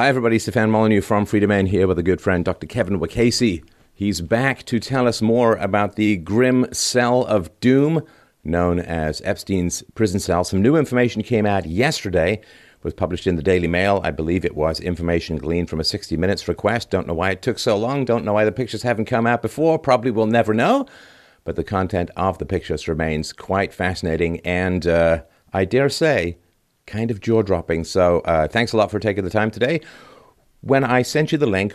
Hi, everybody. Stefan Molyneux from Freedomain here with a good friend, Dr. Kevin Wacasey. He's back to tell us more about the grim cell of doom known as Epstein's prison cell. Some new information came out yesterday, was published in the Daily Mail. I believe it was information gleaned from a 60 Minutes request. Don't know why it took so long. Don't know why the pictures haven't come out before. Probably we'll never know. But the content of the pictures remains quite fascinating and, uh, I dare say, kind of jaw dropping. So uh, thanks a lot for taking the time today. When I sent you the link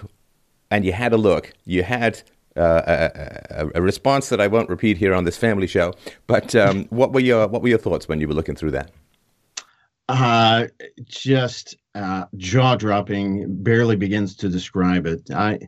and you had a look, you had uh, a, a, response that I won't repeat here on this family show. But um, what were your what were your thoughts when you were looking through that? Uh, just uh, jaw dropping. Barely begins to describe it. I,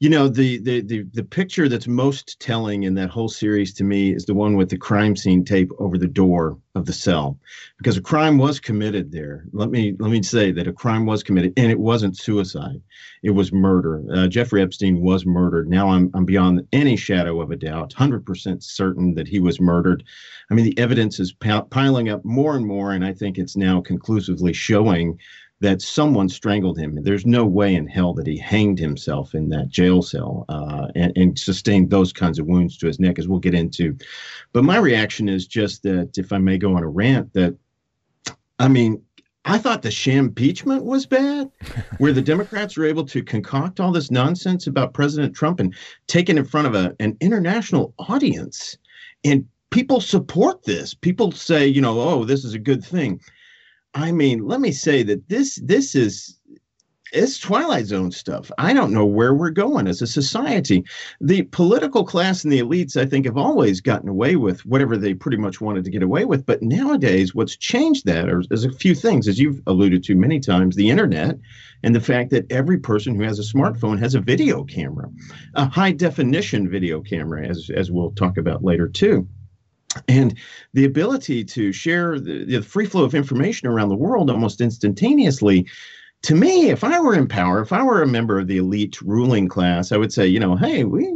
you know, the, the the the picture that's most telling in that whole series to me is the one with the crime scene tape over the door of the cell, because a crime was committed there. Let me let me say that a crime was committed, and it wasn't suicide; it was murder. Uh, Jeffrey Epstein was murdered. Now I'm I'm beyond any shadow of a doubt, hundred percent certain that he was murdered. I mean, the evidence is piling up more and more, and I think it's now conclusively showing that someone strangled him. There's no way in hell that he hanged himself in that jail cell uh, and, and, sustained those kinds of wounds to his neck, as we'll get into. But my reaction is just that, if I may go on a rant, that I mean, I thought the sham impeachment was bad, where the Democrats were able to concoct all this nonsense about President Trump and take it in front of a, an international audience. And people support this. People say, you know, oh, this is a good thing. I mean, let me say that this this is it's Twilight Zone stuff. I don't know where we're going as a society. The political class and the elites, I think, have always gotten away with whatever they pretty much wanted to get away with. But nowadays, what's changed that is a few things, as you've alluded to many times the internet and the fact that every person who has a smartphone has a video camera, a high definition video camera, as, as we'll talk about later, too and the ability to share the, the, free flow of information around the world almost instantaneously to me if i were in power if i were a member of the elite ruling class i would say you know hey we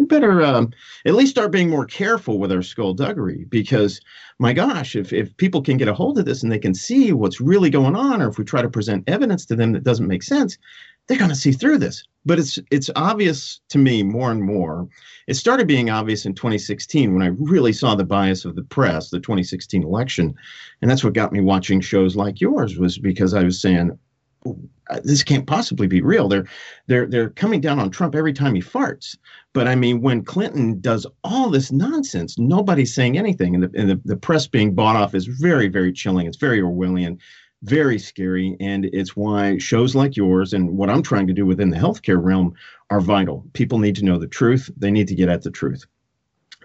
we better um, at least start being more careful with our skullduggery. Because my gosh if, if people can get a hold of this and they can see what's really going on or if we try to present evidence to them that doesn't make sense they're going to see through this but it's it's obvious to me more and more it started being obvious in 2016 when I really saw the bias of the press, the 2016 election. And that's what got me watching shows like yours was because I was saying, uh, this can't possibly be real. They're they're they're coming down on Trump every time he farts. But I mean, when Clinton does all this nonsense, nobody's saying anything, and the and the, the press being bought off is very very chilling. It's very Orwellian very scary. And it's why shows like yours and what I'm trying to do within the healthcare realm are vital. People need to know the truth, they need to get at the truth.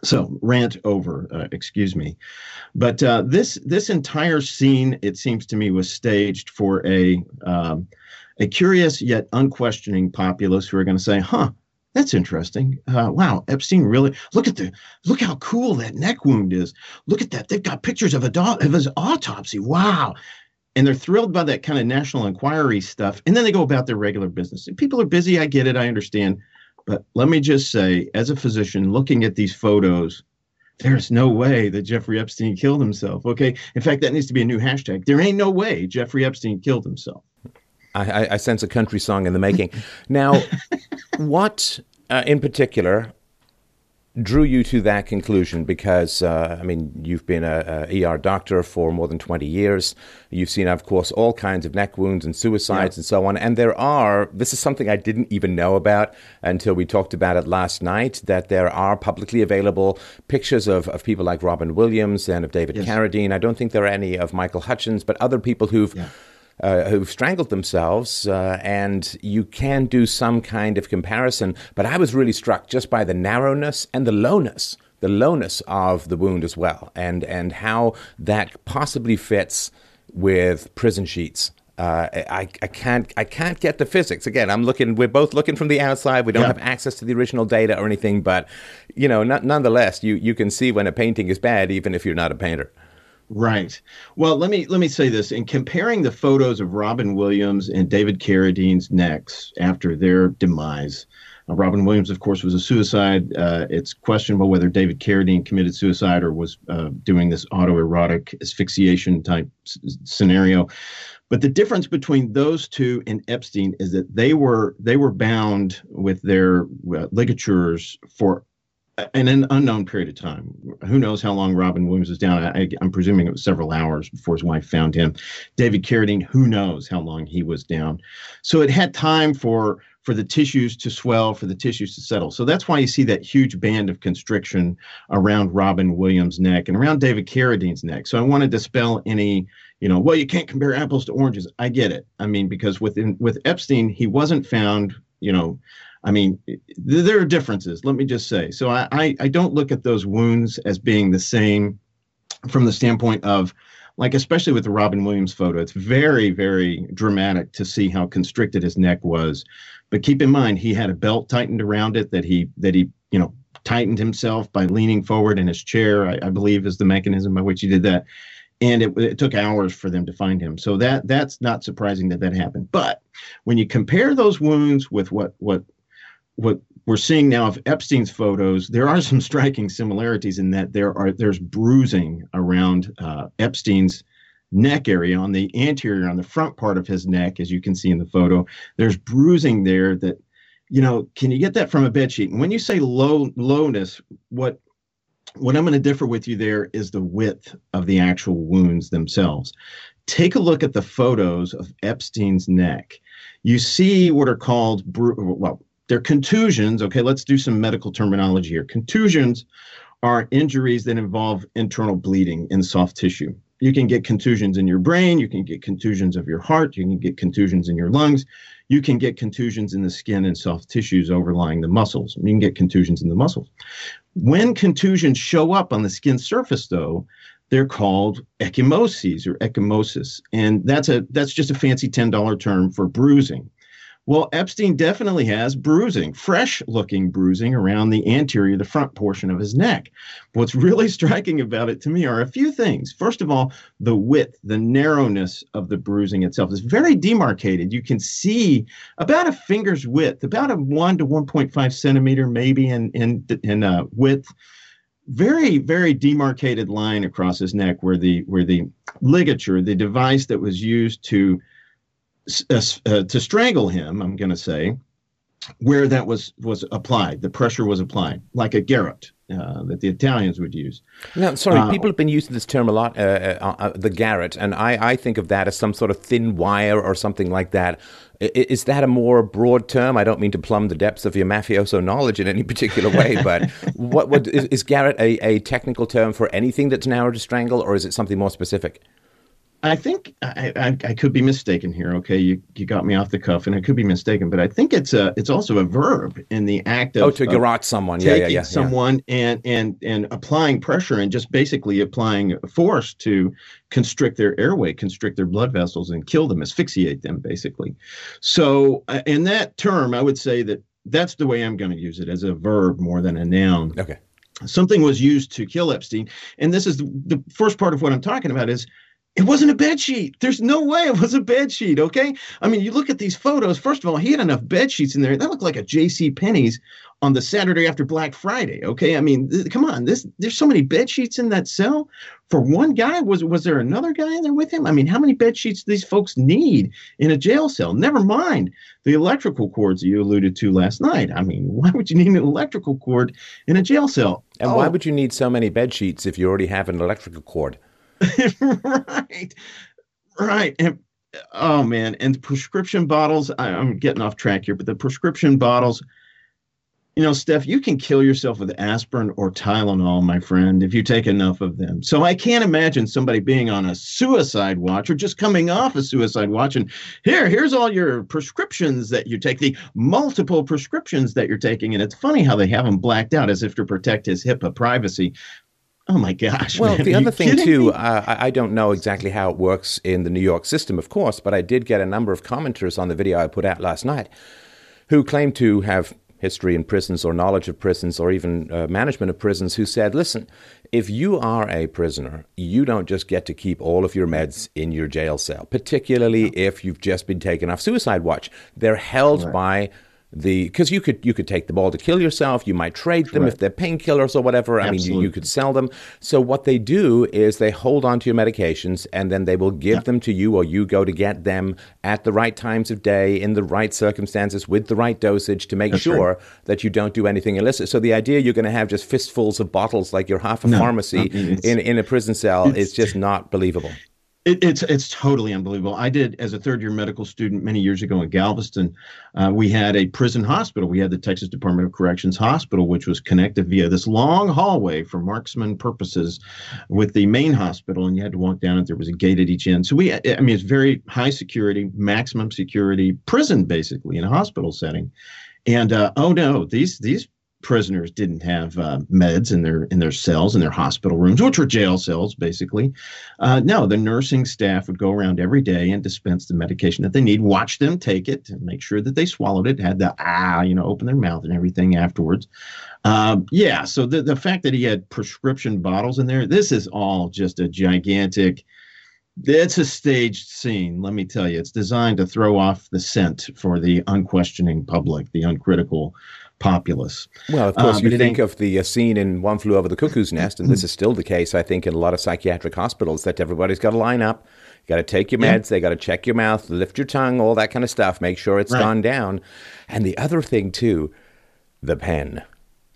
So rant over, uh, excuse me, but uh, this this entire scene, it seems to me, was staged for a um, a curious yet unquestioning populace who are going to say, "Huh, that's interesting. Uh, wow, Epstein really look at the look how cool that neck wound is. Look at that. They've got pictures of a do- of his autopsy. Wow, and they're thrilled by that kind of National Enquirer stuff and then they go about their regular business. And people are busy i get it i understand. But let me just say as a physician looking at these photos there's no way that jeffrey epstein killed himself okay? In fact that needs to be a new hashtag. There ain't no way jeffrey epstein killed himself. I, I sense a country song in the making. Now what uh, in particular drew you to that conclusion? Because uh, I mean, you've been a, a, ER doctor for more than twenty years. You've seen, of course, all kinds of neck wounds and suicides yeah. and so on. And there are. This is something I didn't even know about until we talked about it last night. That there are publicly available pictures of, of people like Robin Williams and of David yes. Carradine. I don't think there are any of Michael Hutchence, but other people who've. Yeah uh, who've strangled themselves, uh, and you can do some kind of comparison. But I was really struck just by the narrowness and the lowness, the lowness of the wound as well, and and how that possibly fits with prison sheets. Uh, I, I can't I can't get the physics again. I'm looking. We're both looking from the outside. We don't yeah. have access to the original data or anything. But you know, not, nonetheless, you you can see when a painting is bad, even if you're not a painter. Right. Well, let me let me say this in comparing the photos of Robin Williams and David Carradine's necks after their demise. Uh, Robin Williams, of course, was a suicide. Uh, it's questionable whether David Carradine committed suicide or was uh, doing this autoerotic asphyxiation type s- scenario. But the difference between those two and Epstein is that they were they were bound with their uh, ligatures for in an unknown period of time. Who knows how long Robin Williams was down? I, am presuming it was several hours before his wife found him. David Carradine, who knows how long he was down? So it had time for for the tissues to swell, for the tissues to settle. So that's why you see that huge band of constriction around Robin Williams' neck and around David Carradine's neck. So I want to dispel any, you know, well, you can't compare apples to oranges. I get it. I mean, because with with Epstein, he wasn't found, you know, I mean, there are differences. Let me just say. So I, I, don't look at those wounds as being the same from the standpoint of like especially with the Robin Williams photo, it's very, very dramatic to see how constricted his neck was. But keep in mind, he had a belt tightened around it that he that he you know tightened himself by leaning forward in his chair. I, I believe is the mechanism by which he did that. And it, it took hours for them to find him. So that that's not surprising that that happened. But when you compare those wounds with what what what we're seeing now of Epstein's photos, there are some striking similarities in that there are there's bruising around uh, Epstein's neck area on the anterior on the front part of his neck, as you can see in the photo. There's bruising there that, you know, can you get that from a bed sheet? And when you say low lowness, what what I'm going to differ with you there is the width of the actual wounds themselves. Take a look at the photos of Epstein's neck. You see what are called well they're contusions. Okay, let's do some medical terminology here. Contusions are injuries that involve internal bleeding in soft tissue. You can get contusions in your brain, you can get contusions of your heart, you can get contusions in your lungs, you can get contusions in the skin and soft tissues overlying the muscles. You can get contusions in the muscles. When contusions show up on the skin surface, though, they're called ecchymoses or ecchymosis, and that's a that's just a fancy ten dollar term for bruising. Well, Epstein definitely has bruising, fresh looking bruising around the anterior, the front portion of his neck. What's really striking about it to me are a few things. First of all, the width, the narrowness of the bruising itself is very demarcated. You can see about a finger's width, about a 1 to 1.5 centimeter maybe in, in, in uh, width very very demarcated line across his neck where the where the ligature the device that was used to uh, uh, to strangle him, I'm going to say, where that was was applied, the pressure was applied, like a garrote uh, that the Italians would use. Now, sorry, uh, people have been using this term a lot, uh, uh, the garrote, and I, I think of that as some sort of thin wire or something like that. Is that a more broad term? I don't mean to plumb the depths of your mafioso knowledge in any particular way, but what, what is, is garrote a, a technical term for anything that's narrow to strangle, or is it something more specific? I think I, I, I, could be mistaken here. Okay, you, you got me off the cuff, and I could be mistaken, but I think it's a it's also a verb in the act of oh to garrote someone, yeah, yeah, yeah, someone and and and applying pressure and just basically applying force to constrict their airway, constrict their blood vessels, and kill them, asphyxiate them, basically. So, uh, in that term, I would say that that's the way I'm going to use it as a verb more than a noun. Okay. Something was used to kill Epstein, and this is the, the first part of what I'm talking about is it wasn't a bed sheet. There's no way it was a bed sheet. Okay. I mean, you look at these photos. First of all, he had enough bed sheets in there. That looked like a J.C. Penney's on the Saturday after Black Friday. Okay. I mean, th- come on. This there's so many bed sheets in that cell for one guy. Was was there another guy in there with him? I mean, how many bed sheets do these folks need in a jail cell? Never mind the electrical cords you alluded to last night. I mean, why would you need an electrical cord in a jail cell? And oh. why would you need so many bed sheets if you already have an electrical cord? right, right, and oh man, and prescription bottles. I, I'm getting off track here, but the prescription bottles. You know, Steph, you can kill yourself with aspirin or Tylenol, my friend, if you take enough of them. So I can't imagine somebody being on a suicide watch or just coming off a suicide watch and here, here's all your prescriptions that you take, the multiple prescriptions that you're taking. And it's funny how they have them blacked out as if to protect his HIPAA privacy. Oh my gosh! Well, man. the other thing too, uh, I don't know exactly how it works in the New York system, of course, but I did get a number of commenters on the video I put out last night, who claim to have history in prisons or knowledge of prisons or even uh, management of prisons, who said, "Listen, if you are a prisoner, you don't just get to keep all of your meds in your jail cell, particularly if you've just been taken off suicide watch. They're held right. by." The because you could you could take the ball to kill yourself. You might trade them if they're painkillers or whatever. I mean, you, you could sell them. So what they do is they hold on to your medications and then they will give them to you, or you go to get them at the right times of day in the right circumstances with the right dosage to make That's sure right. that you don't do anything illicit. So the idea you're going to have just fistfuls of bottles like you're half a pharmacy I mean, in in a prison cell is just not believable. It, it's it's totally unbelievable. I did as a third year medical student many years ago in Galveston. Uh, we had a prison hospital. We had the Texas Department of Corrections hospital, which was connected via this long hallway for marksman purposes with the main hospital, and you had to walk down it. There was a gate at each end. So we, I mean, it's very high security, maximum security prison, basically in a hospital setting. And uh, oh no, these these prisoners didn't have uh, meds in their in their cells in their hospital rooms, which were jail cells basically. Uh, no, the nursing staff would go around every day and dispense the medication that they need, watch them take it, and make sure that they swallowed it, had the ah, you know, open their mouth and everything afterwards. Um, yeah, so the the fact that he had prescription bottles in there, this is all just a gigantic. It's a staged scene, let me tell you. It's designed to throw off the scent for the unquestioning public, the uncritical populace. Well, of course, Uh, you think of the uh, scene in One Flew Over the Cuckoo's Nest, and this is still the case, I think, in a lot of psychiatric hospitals that everybody's got to line up. You got to take your Yeah. meds, they got to check your mouth, lift your tongue, all that kind of stuff, make sure it's Right. gone down. And the other thing, too, the pen.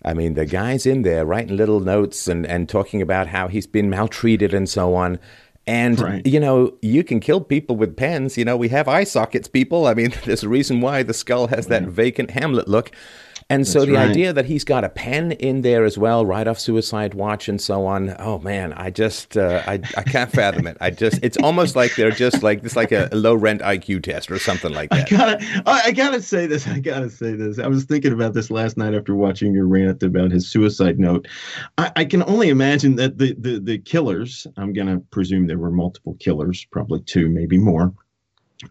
I mean, the guy's in there writing little notes and, and talking about how he's been maltreated and so on. And, Right. you know, you can kill people with pens. You know, we have eye sockets, people. I mean, there's a reason why the skull has that vacant Hamlet look. And so That's the right. idea that he's got a pen in there as well, right off Suicide Watch and so on. Oh man, I just uh, I I can't fathom it. I just it's almost like they're just like it's like a low rent IQ test or something like that. I gotta, I gotta say this. I gotta say this. I was thinking about this last night after watching your rant about his suicide note. I, I can only imagine that the, the the killers. I'm gonna presume there were multiple killers, probably two, maybe more,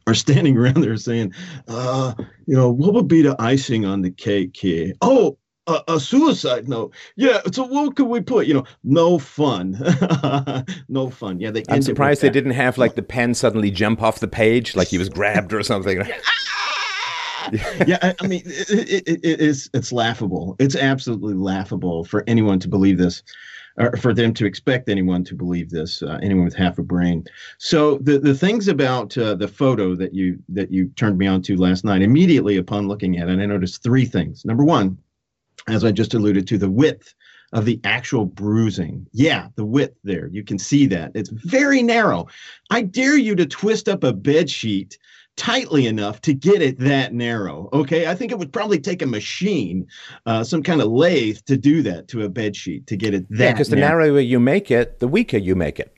are standing around there saying, uh, you know, what would be the icing on the cake here? Oh. A, a suicide note. Yeah. So what could we put? You know, no fun. no fun. Yeah. They. I'm end it with surprised they that. didn't have like the pen suddenly jump off the page like he was grabbed or something. yeah, I, I mean, it, it, it is it's laughable. It's absolutely laughable for anyone to believe this, or for them to expect anyone to believe this. Uh, anyone with half a brain. So the the things about uh, the photo that you that you turned me on to last night, immediately upon looking at it, I noticed three things. Number one, as I just alluded to, the width of the actual bruising. Yeah, the width there. You can see that. It's very narrow. I dare you to twist up a bed sheet tightly enough to get it that narrow. Okay. I think it would probably take a machine, uh, some kind of lathe to do that to a bed sheet to get it that yeah, because the narrow. narrower you make it, the weaker you make it.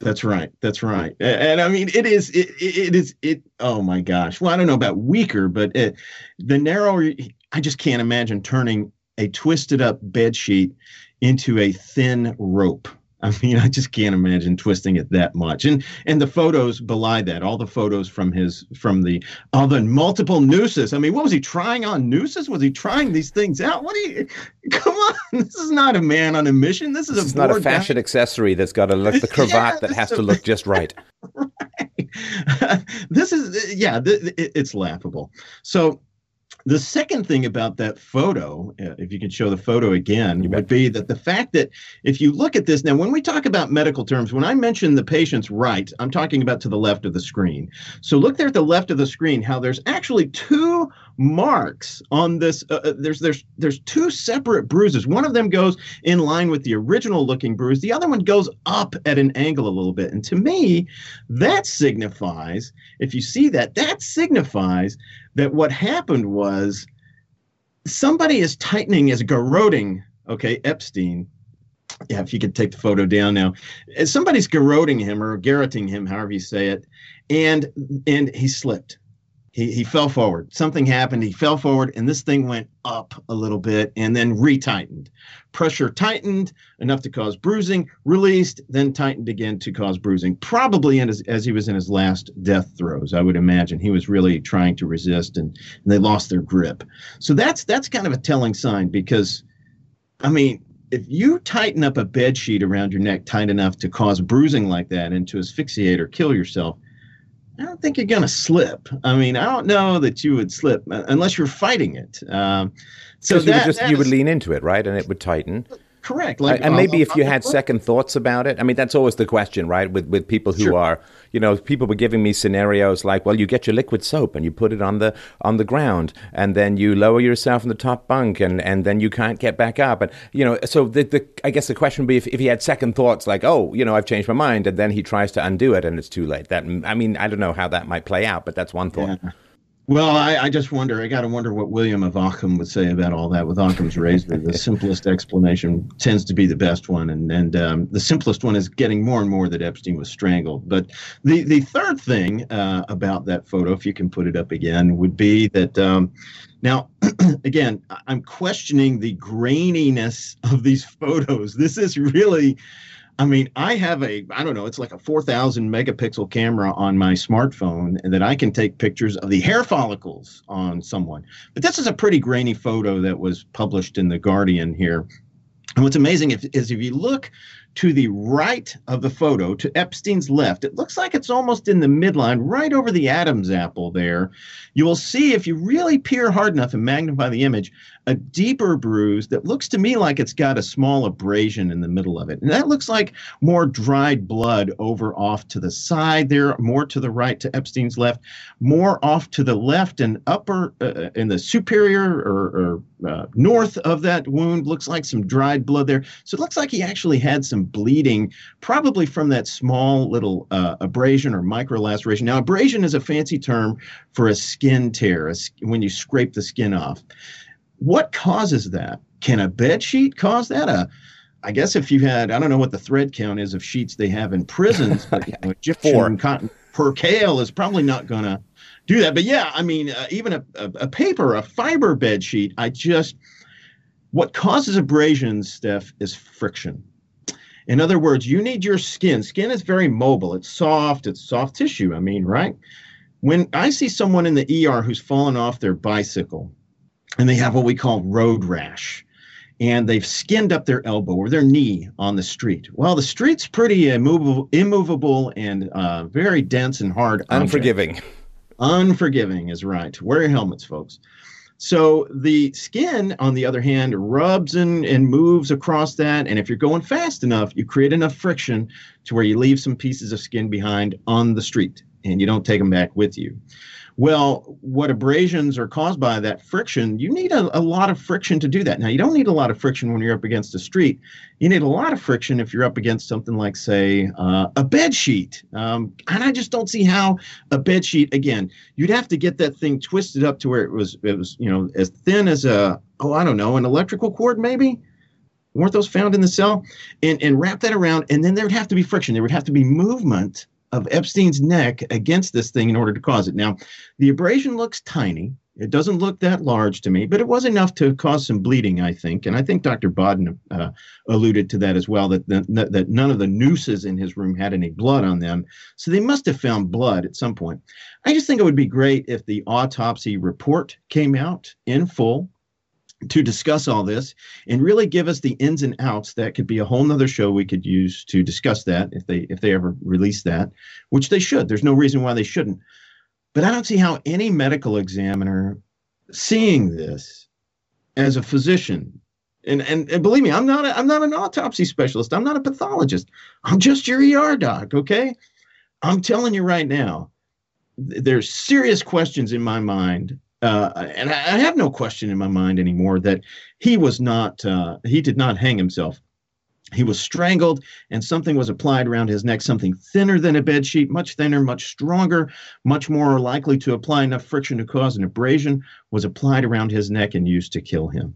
That's right. That's right. A- And, I mean, it is. It, it it is. It. Oh my gosh. Well, I don't know about weaker, but it, the narrower. I just can't imagine turning a twisted up bed sheet into a thin rope. I mean, I just can't imagine twisting it that much. And and the photos belie that. All the photos from his from the all the multiple nooses. I mean, what was he trying on nooses? Was he trying these things out? What do you? Come on, this is not a man on a mission. This is This a not a bored guy. fashion accessory that's got to look the Yeah, cravat that has is to look just right. right. this is yeah th- th- it- it's laughable so the second thing about that photo uh, if you could show the photo again would be that the fact that if you look at this now when we talk about medical terms when i mention the patient's right i'm talking about to the left of the screen. So look there at the left of the screen how there's actually two marks on this uh, uh, there's there's there's two separate bruises. One of them goes in line with the original looking bruise. The other one goes up at an angle a little bit. And to me that signifies if you see that that signifies that what happened was somebody is tightening is garroting okay epstein. Yeah if you could take the photo down now. Somebody's garroting him or garroting him however you say it and and he slipped he, he fell forward something happened he fell forward and this thing went up a little bit and then retightened pressure tightened enough to cause bruising, released, then tightened again to cause bruising. Probably his, as he was in his last death throes, I would imagine he was really trying to resist, and, and they lost their grip. So that's that's kind of a telling sign because, I mean, if you tighten up a bed sheet around your neck tight enough to cause bruising like that and to asphyxiate or kill yourself, I don't think you're going to slip. I mean, I don't know that you would slip uh, unless you're fighting it. Um, so that, you would, just, you would lean into it, right, and it would tighten. Correct. Like, and maybe if you had second thoughts about it, I mean, that's always the question, right? With with people who sure. are, you know, people were giving me scenarios like, well, you get your liquid soap and you put it on the on the ground, and then you lower yourself in the top bunk, and and then you can't get back up, and you know, so the, the I guess the question would be if, if he had second thoughts like, oh, you know, I've changed my mind, and then he tries to undo it, and it's too late. That I mean, I don't know how that might play out, but that's one thought. Yeah. Well, I, I, just wonder. I got to wonder what William of Ockham would say about all that. With Occam's razor, the simplest explanation tends to be the best one, and and um, the simplest one is getting more and more that Epstein was strangled. But the the third thing uh, about that photo, if you can put it up again, would be that. Um, now, again, I'm questioning the graininess of these photos. This is really I mean, I have a, I don't know, it's like a 4,000 megapixel camera on my smartphone and that I can take pictures of the hair follicles on someone. But this is a pretty grainy photo that was published in The Guardian here. And what's amazing is, is if you look to the right of the photo, to Epstein's left, it looks like it's almost in the midline, right over the Adam's apple there. You will see if you really peer hard enough and magnify the image, a deeper bruise that looks to me like it's got a small abrasion in the middle of it. And that looks like more dried blood over off to the side there, more to the right to Epstein's left, more off to the left and upper uh, in the superior or, or uh, north of that wound. Looks like some dried blood there. So it looks like he actually had some bleeding, probably from that small little uh, abrasion or micro laceration. Now, abrasion is a fancy term for a skin tear, a, when you scrape the skin off. What causes that? Can a bed sheet cause that? A I guess if you had, I don't know what the thread count is of sheets they have in prisons, but you know, Egyptian Four. cotton percale is probably not going to do that. But yeah, I mean, uh, even a, a, a, paper, a fiber bed sheet, I just, what causes abrasions, Steph, is friction. In other words, you need your skin. Skin is very mobile, it's soft, it's soft tissue. I mean, right? When I see someone in the ER who's fallen off their bicycle, and they have what we call road rash and they've skinned up their elbow or their knee on the street. Well, the street's pretty immovable, immovable and uh, very dense and hard. Unforgiving. Object. Unforgiving is right. Wear your helmets, folks. So the skin, on the other hand, rubs and, and moves across that. And if you're going fast enough, you create enough friction to where you leave some pieces of skin behind on the street and you don't take them back with you. Well, what abrasions are caused by that friction, you need a, a, lot of friction to do that. Now, you don't need a lot of friction when you're up against a street. You need a lot of friction if you're up against something like, say, uh, a bed sheet. Um, and I just don't see how a bed sheet, again, you'd have to get that thing twisted up to where it was, it was, you know, as thin as a, oh, I don't know, an electrical cord maybe weren't those found in the cell and and wrap that around and then there would have to be friction there would have to be movement of Epstein's neck against this thing in order to cause it. Now, the abrasion looks tiny. It doesn't look that large to me, but it was enough to cause some bleeding, I think. And I think Dr. Baden uh, alluded to that as well, that, the, that none of the nooses in his room had any blood on them. So they must have found blood at some point. I just think it would be great if the autopsy report came out in full to discuss all this and really give us the ins and outs. That could be a whole nother show we could use to discuss that if they if they ever release that which they should. There's no reason why they shouldn't. But i don't see how any medical examiner seeing this as a physician. And, and, and believe me i'm not a, i'm not an autopsy specialist. I'm not a pathologist. I'm just your er doc okay? I'm telling you right now there's serious questions in my mind uh, and I, have no question in my mind anymore that he was not, uh, he did not hang himself. He was strangled, and something was applied around his neck, something thinner than a bed sheet, much thinner, much stronger, much more likely to apply enough friction to cause an abrasion, was applied around his neck and used to kill him.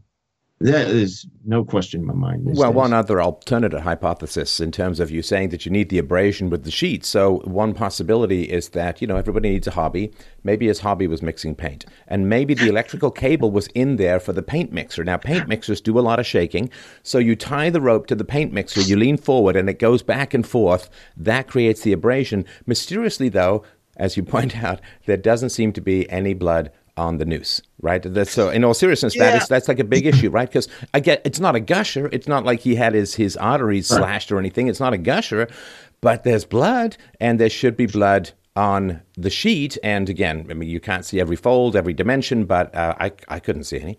That is no question in my mind. Well, days. one other alternative hypothesis in terms of you saying that you need the abrasion with the sheet. So, one possibility is that, you know, everybody needs a hobby. Maybe his hobby was mixing paint. And maybe the electrical cable was in there for the paint mixer. Now, paint mixers do a lot of shaking. So, you tie the rope to the paint mixer, you lean forward, and it goes back and forth. That creates the abrasion. Mysteriously, though, as you point out, there doesn't seem to be any blood on the noose, right? That's so. In all seriousness, yeah. that is that's like a big issue, right? Because I get it's not a gusher. It's not like he had his his arteries right. slashed or anything. It's not a gusher, but there's blood, and there should be blood on the sheet. And again, I mean, you can't see every fold, every dimension, but uh, I, I couldn't see any.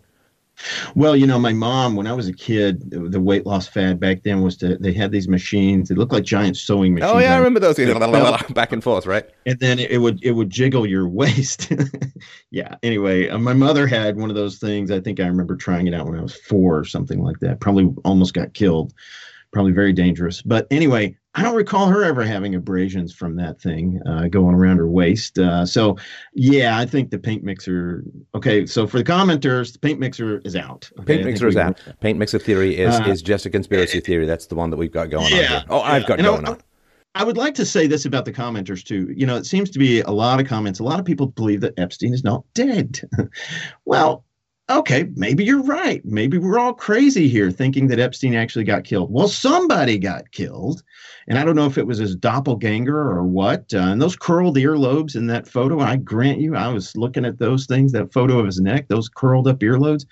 Well, you know, my mom, when I was a kid, the weight loss fad back then was to, they had these machines. They looked like giant sewing machines. Oh yeah, I remember those back and forth, right? And then it would it would jiggle your waist. yeah. Anyway, uh, my mother had one of those things. I think I remember trying it out when I was four or something like that. Probably almost got killed. Probably very dangerous. But anyway, I don't recall her ever having abrasions from that thing uh, going around her waist. Uh, so, yeah, I think the paint mixer. Okay, so for the commenters, the paint mixer is out. Okay? Paint mixer is out. Paint mixer theory is uh, is just a conspiracy theory. That's the one that we've got going yeah, on. Here. Oh, I've got going on. I would like to say this about the commenters too. You know, it seems to be a lot of comments. A lot of people believe that Epstein is not dead. well, okay, maybe you're right. Maybe we're all crazy here thinking that Epstein actually got killed. Well, somebody got killed. And I don't know if it was his doppelganger or what. Uh, and those curled earlobes in that photo, I grant you, I was looking at those things, that photo of his neck, those curled up earlobes.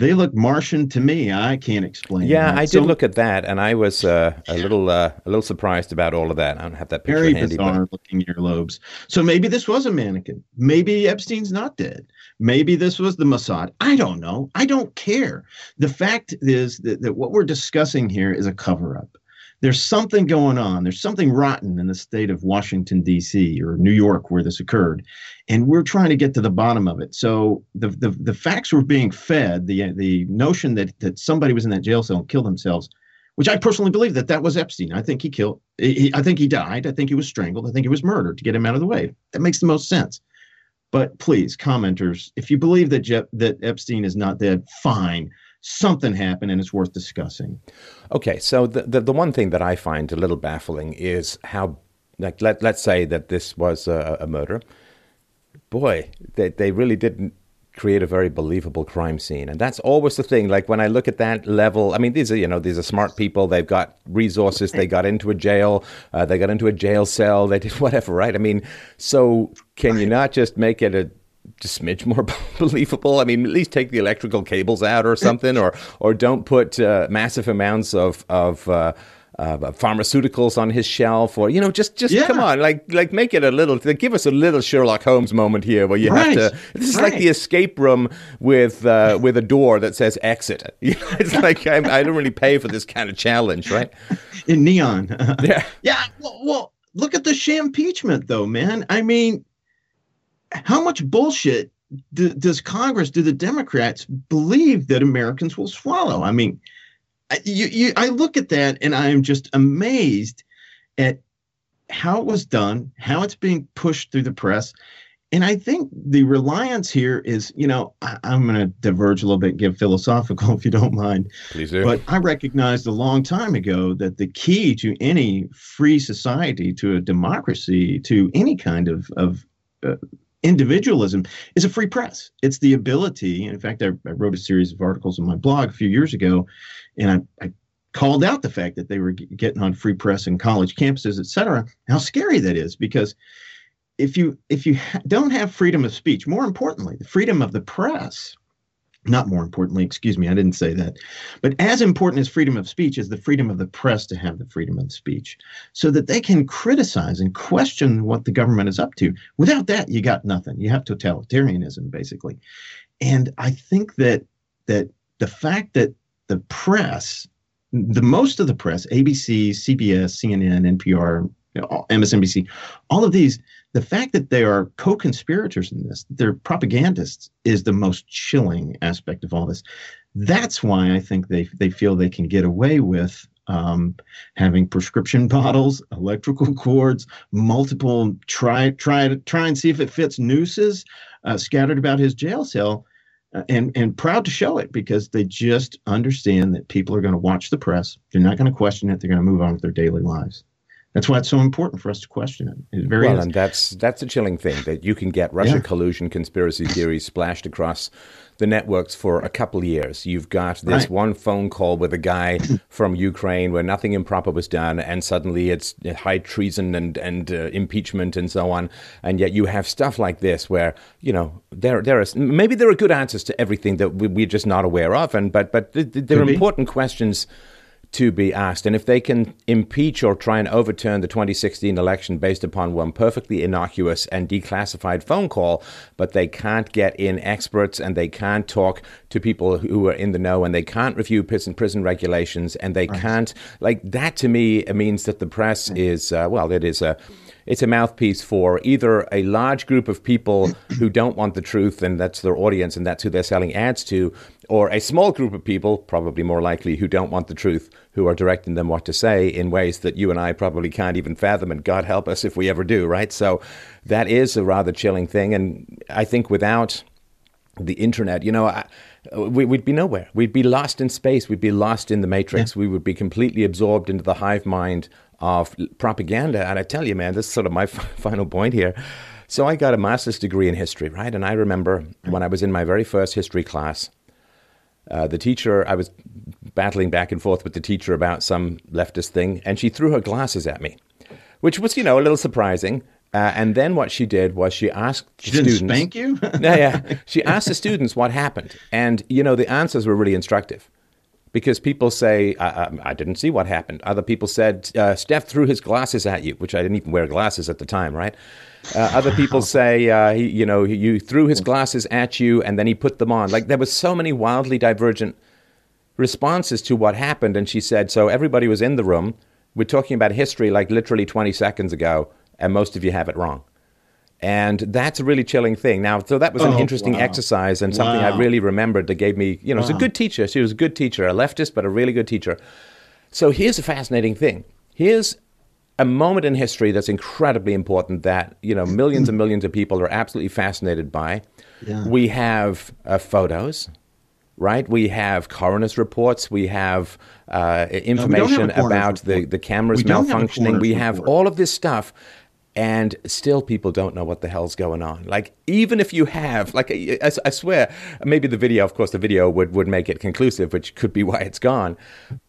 They look Martian to me. I can't explain. Yeah, that. I so, did look at that, and I was uh, a little uh, a little surprised about all of that. I don't have that picture very handy. bizarre but... looking earlobes. So maybe this was a mannequin. Maybe Epstein's not dead. Maybe this was the Mossad. I don't know. I don't care. The fact is that, that what we're discussing here is a cover up. There's something going on. There's something rotten in the state of Washington, D.C. or New York where this occurred. And we're trying to get to the bottom of it. So the, the, the facts were being fed, the, the notion that, that somebody was in that jail cell and killed themselves which I personally believe that that was Epstein. I think he killed. He, I think he died. I think he was strangled. I think he was murdered to get him out of the way. That makes the most sense. But please, commenters, if you believe that Je- that Epstein is not dead, fine. Something happened and it's worth discussing. Okay, so the, the, the one thing that I find a little baffling is how, like, let let's say that this was a, a murder. Boy, they they really didn't create a very believable crime scene. And that's always the thing. Like when I look at that level, I mean, these are, you know, these are smart people. They've got resources. They got into a jail. Uh, they got into a jail cell. They did whatever, right? I mean, so can you not just make it a just smidge more believable? I mean, at least take the electrical cables out or something, or or don't put uh, massive amounts of of uh, uh, pharmaceuticals on his shelf, or you know, just just yeah. come on, like like make it a little, give us a little Sherlock Holmes moment here, where you right. have to. This is right. like the escape room with uh, with a door that says exit. it's like I'm, I do not really pay for this kind of challenge, right? In neon. yeah, yeah. Well, well, look at the impeachment, though, man. I mean, how much bullshit does Congress, do the Democrats believe that Americans will swallow? I mean you, you, I look at that and I am just amazed at how it was done, how it's being pushed through the press. And I think the reliance here is, you know, I, am going to diverge a little bit, give philosophical if you don't mind. Please do. But I recognized a long time ago that the key to any free society, to a democracy, to any kind of, of uh, individualism is a free press. It's the ability. In fact, I, I, wrote a series of articles on my blog a few years ago, and I, I called out the fact that they were getting on free press and college campuses, et cetera. How scary that is, because if you if you ha- don't have freedom of speech, more importantly, the freedom of the press, not more importantly, excuse me, I didn't say that. But as important as freedom of speech is the freedom of the press to have the freedom of speech so that they can criticize and question what the government is up to. Without that, you got nothing. You have totalitarianism, basically. And I think that that the fact that the press, the most of the press, ABC, CBS, CNN, NPR, MSNBC, all of these, the fact that they are co-conspirators in this, they're propagandists, is the most chilling aspect of all this. That's why I think they they feel they can get away with um, having prescription bottles, electrical cords, multiple try try try and see if it fits nooses uh, scattered about his jail cell, uh, and and proud to show it because they just understand that people are going to watch the press. They're not going to question it. They're going to move on with their daily lives. That's why it's so important for us to question it. It's very well, and that's that's a chilling thing that you can get Russia yeah. collusion conspiracy theories splashed across the networks for a couple of years. You've got this right. one phone call with a guy from Ukraine where nothing improper was done, and suddenly it's high treason and and uh, impeachment and so on. And yet you have stuff like this where you know there there is maybe there are good answers to everything that we, are just not aware of, and but but there are important questions to be asked. And if they can impeach or try and overturn the 2016 election based upon one perfectly innocuous and declassified phone call, but they can't get in experts and they can't talk to people who are in the know and they can't review prison, prison regulations and they right. can't, like that to me means that the press is, uh, well, it is a it's a mouthpiece for either a large group of people who don't want the truth and that's their audience and that's who they're selling ads to, or a small group of people, probably more likely, who don't want the truth, who are directing them what to say in ways that you and I probably can't even fathom, and God help us if we ever do, right? So that is a rather chilling thing. And I think without the internet, you know, I, we, would be nowhere. We'd be lost in space. We'd be lost in the matrix. Yeah. We would be completely absorbed into the hive mind of propaganda. And I tell you, man, this is sort of my final point here. So I got a master's degree in history, right? And I remember when I was in my very first history class, uh, the teacher, I was battling back and forth with the teacher about some leftist thing, and she threw her glasses at me, which was, you know, a little surprising. Uh, and then what she did was she asked she students. Didn't spank you? yeah, yeah. She asked the students what happened, and you know the answers were really instructive because people say, I, I, I, didn't see what happened. Other people said, uh, Steph threw his glasses at you, which I didn't even wear glasses at the time, right? Uh, other people say, uh, he, you know, you threw his glasses at you and then he put them on. Like there was so many wildly divergent responses to what happened. And she said, so everybody was in the room. We're talking about history like literally 20 seconds ago, and most of you have it wrong. And that's a really chilling thing. Now, so that was an oh, interesting wow. exercise and something wow. I really remembered that gave me, you know, wow. it's a good teacher. She was a good teacher, a leftist, but a really good teacher. So here's a fascinating thing. Here's a moment in history that's incredibly important that, you know, millions and millions of people are absolutely fascinated by. Yeah. We have uh, photos, right? We have coroner's reports. We have uh, information no, about the, the cameras we malfunctioning. We have report. all of this stuff and still people don't know what the hell's going on like even if you have like I, I, swear maybe the video of course the video would, would make it conclusive which could be why it's gone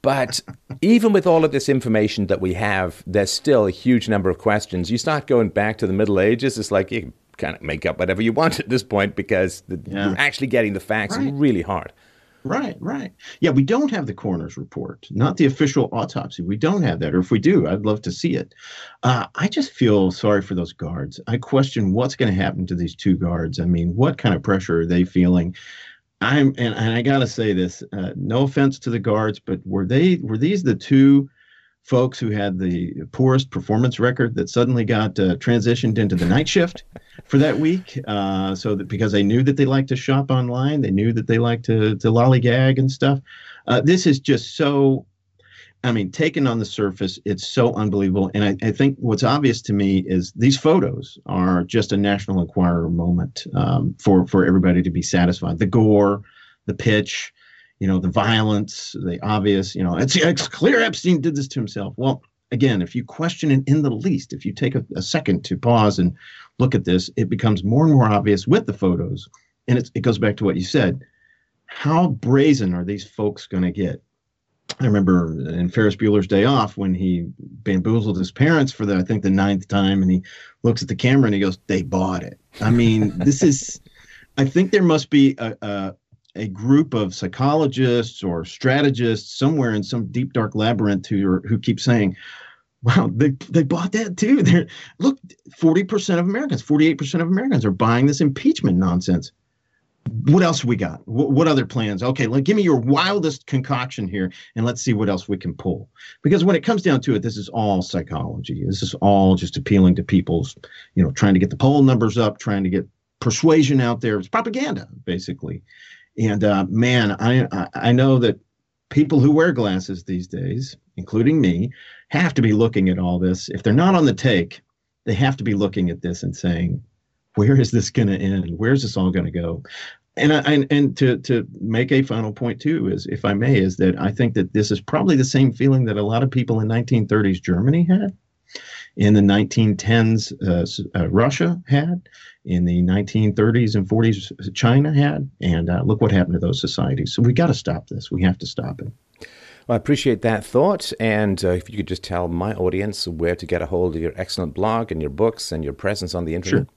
but even with all of this information that we have there's still a huge number of questions you start going back to the middle ages it's like you can kind of make up whatever you want at this point because the, yeah. actually getting the facts right. really hard Right, right. Yeah, we don't have the coroner's report, not the official autopsy. We don't have that. Or if we do, I'd love to see it. Uh, I just feel sorry for those guards. I question what's going to happen to these two guards. I mean, what kind of pressure are they feeling? I'm and, and I got to say this. Uh, no offense to the guards, but were they were these the two folks who had the poorest performance record that suddenly got uh, transitioned into the night shift for that week. Uh, so that because they knew that they liked to shop online, they knew that they liked to to lollygag and stuff. Uh, this is just so. I mean, taken on the surface, it's so unbelievable. And I, I, think what's obvious to me is these photos are just a National Enquirer moment um, for for everybody to be satisfied. The gore, the pitch, you know, the violence, the obvious, you know, it's, it's clear Epstein did this to himself. Well, again, if you question it in the least, if you take a, a, second to pause and look at this, it becomes more and more obvious with the photos. And it goes back to what you said. How brazen are these folks going to get? I remember in Ferris Bueller's Day Off when he bamboozled his parents for the, I think, the ninth time, and he looks at the camera and he goes, "They bought it." I mean, this is. I think there must be a, a, a group of psychologists or strategists somewhere in some deep dark labyrinth who are, who keep saying, "Wow, they they bought that too." They're look, forty percent of Americans, forty eight percent of Americans are buying this impeachment nonsense. What else we got? What, other plans? Okay, let give me your wildest concoction here, and let's see what else we can pull. Because when it comes down to it, this is all psychology. This is all just appealing to people's, you know, trying to get the poll numbers up, trying to get persuasion out there. It's propaganda, basically. And uh, man, I I know that people who wear glasses these days, including me, have to be looking at all this. If they're not on the take, they have to be looking at this and saying, "Where is this going to end? Where's this all going to go?" And I, and, and to to make a final point too is, if I may, is that I think that this is probably the same feeling that a lot of people in 1930s Germany had in the 1910s uh, uh, Russia had, in the 1930s and 40s China had, and uh, look what happened to those societies. So we got to stop this. We have to stop it. Well, I appreciate that thought, and uh, if you could just tell my audience where to get a hold of your excellent blog and your books and your presence on the internet. Sure.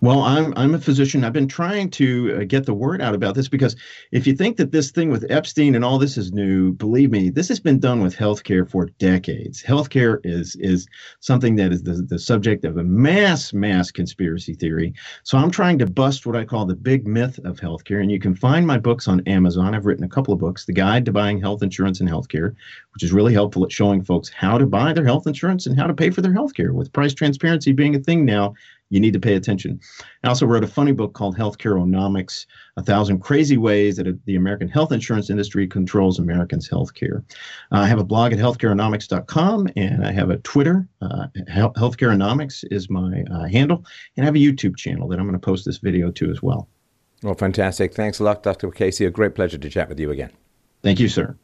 Well, I'm I'm a physician. I've been trying to uh, get the word out about this because if you think that this thing with Epstein and all this is new, believe me, this has been done with healthcare for decades. Healthcare is is something that is the, the subject of a mass mass conspiracy theory. So I'm trying to bust what I call the big myth of healthcare, and you can find my books on Amazon. I've written a couple of books, The Guide to Buying Health Insurance and Healthcare, which is really helpful at showing folks how to buy their health insurance and how to pay for their healthcare. With price transparency being a thing now, you need to pay attention. I also wrote a funny book called Healthcareonomics A Thousand Crazy Ways That the American Health Insurance Industry Controls Americans' Healthcare. Uh, I have a blog at healthcareonomics.com and I have a Twitter. Uh, Healthcareonomics is my uh, handle. And I have a YouTube channel that I'm going to post this video to as well. Well, fantastic. Thanks a lot, Dr. Casey. A great pleasure to chat with you again. Thank you, sir.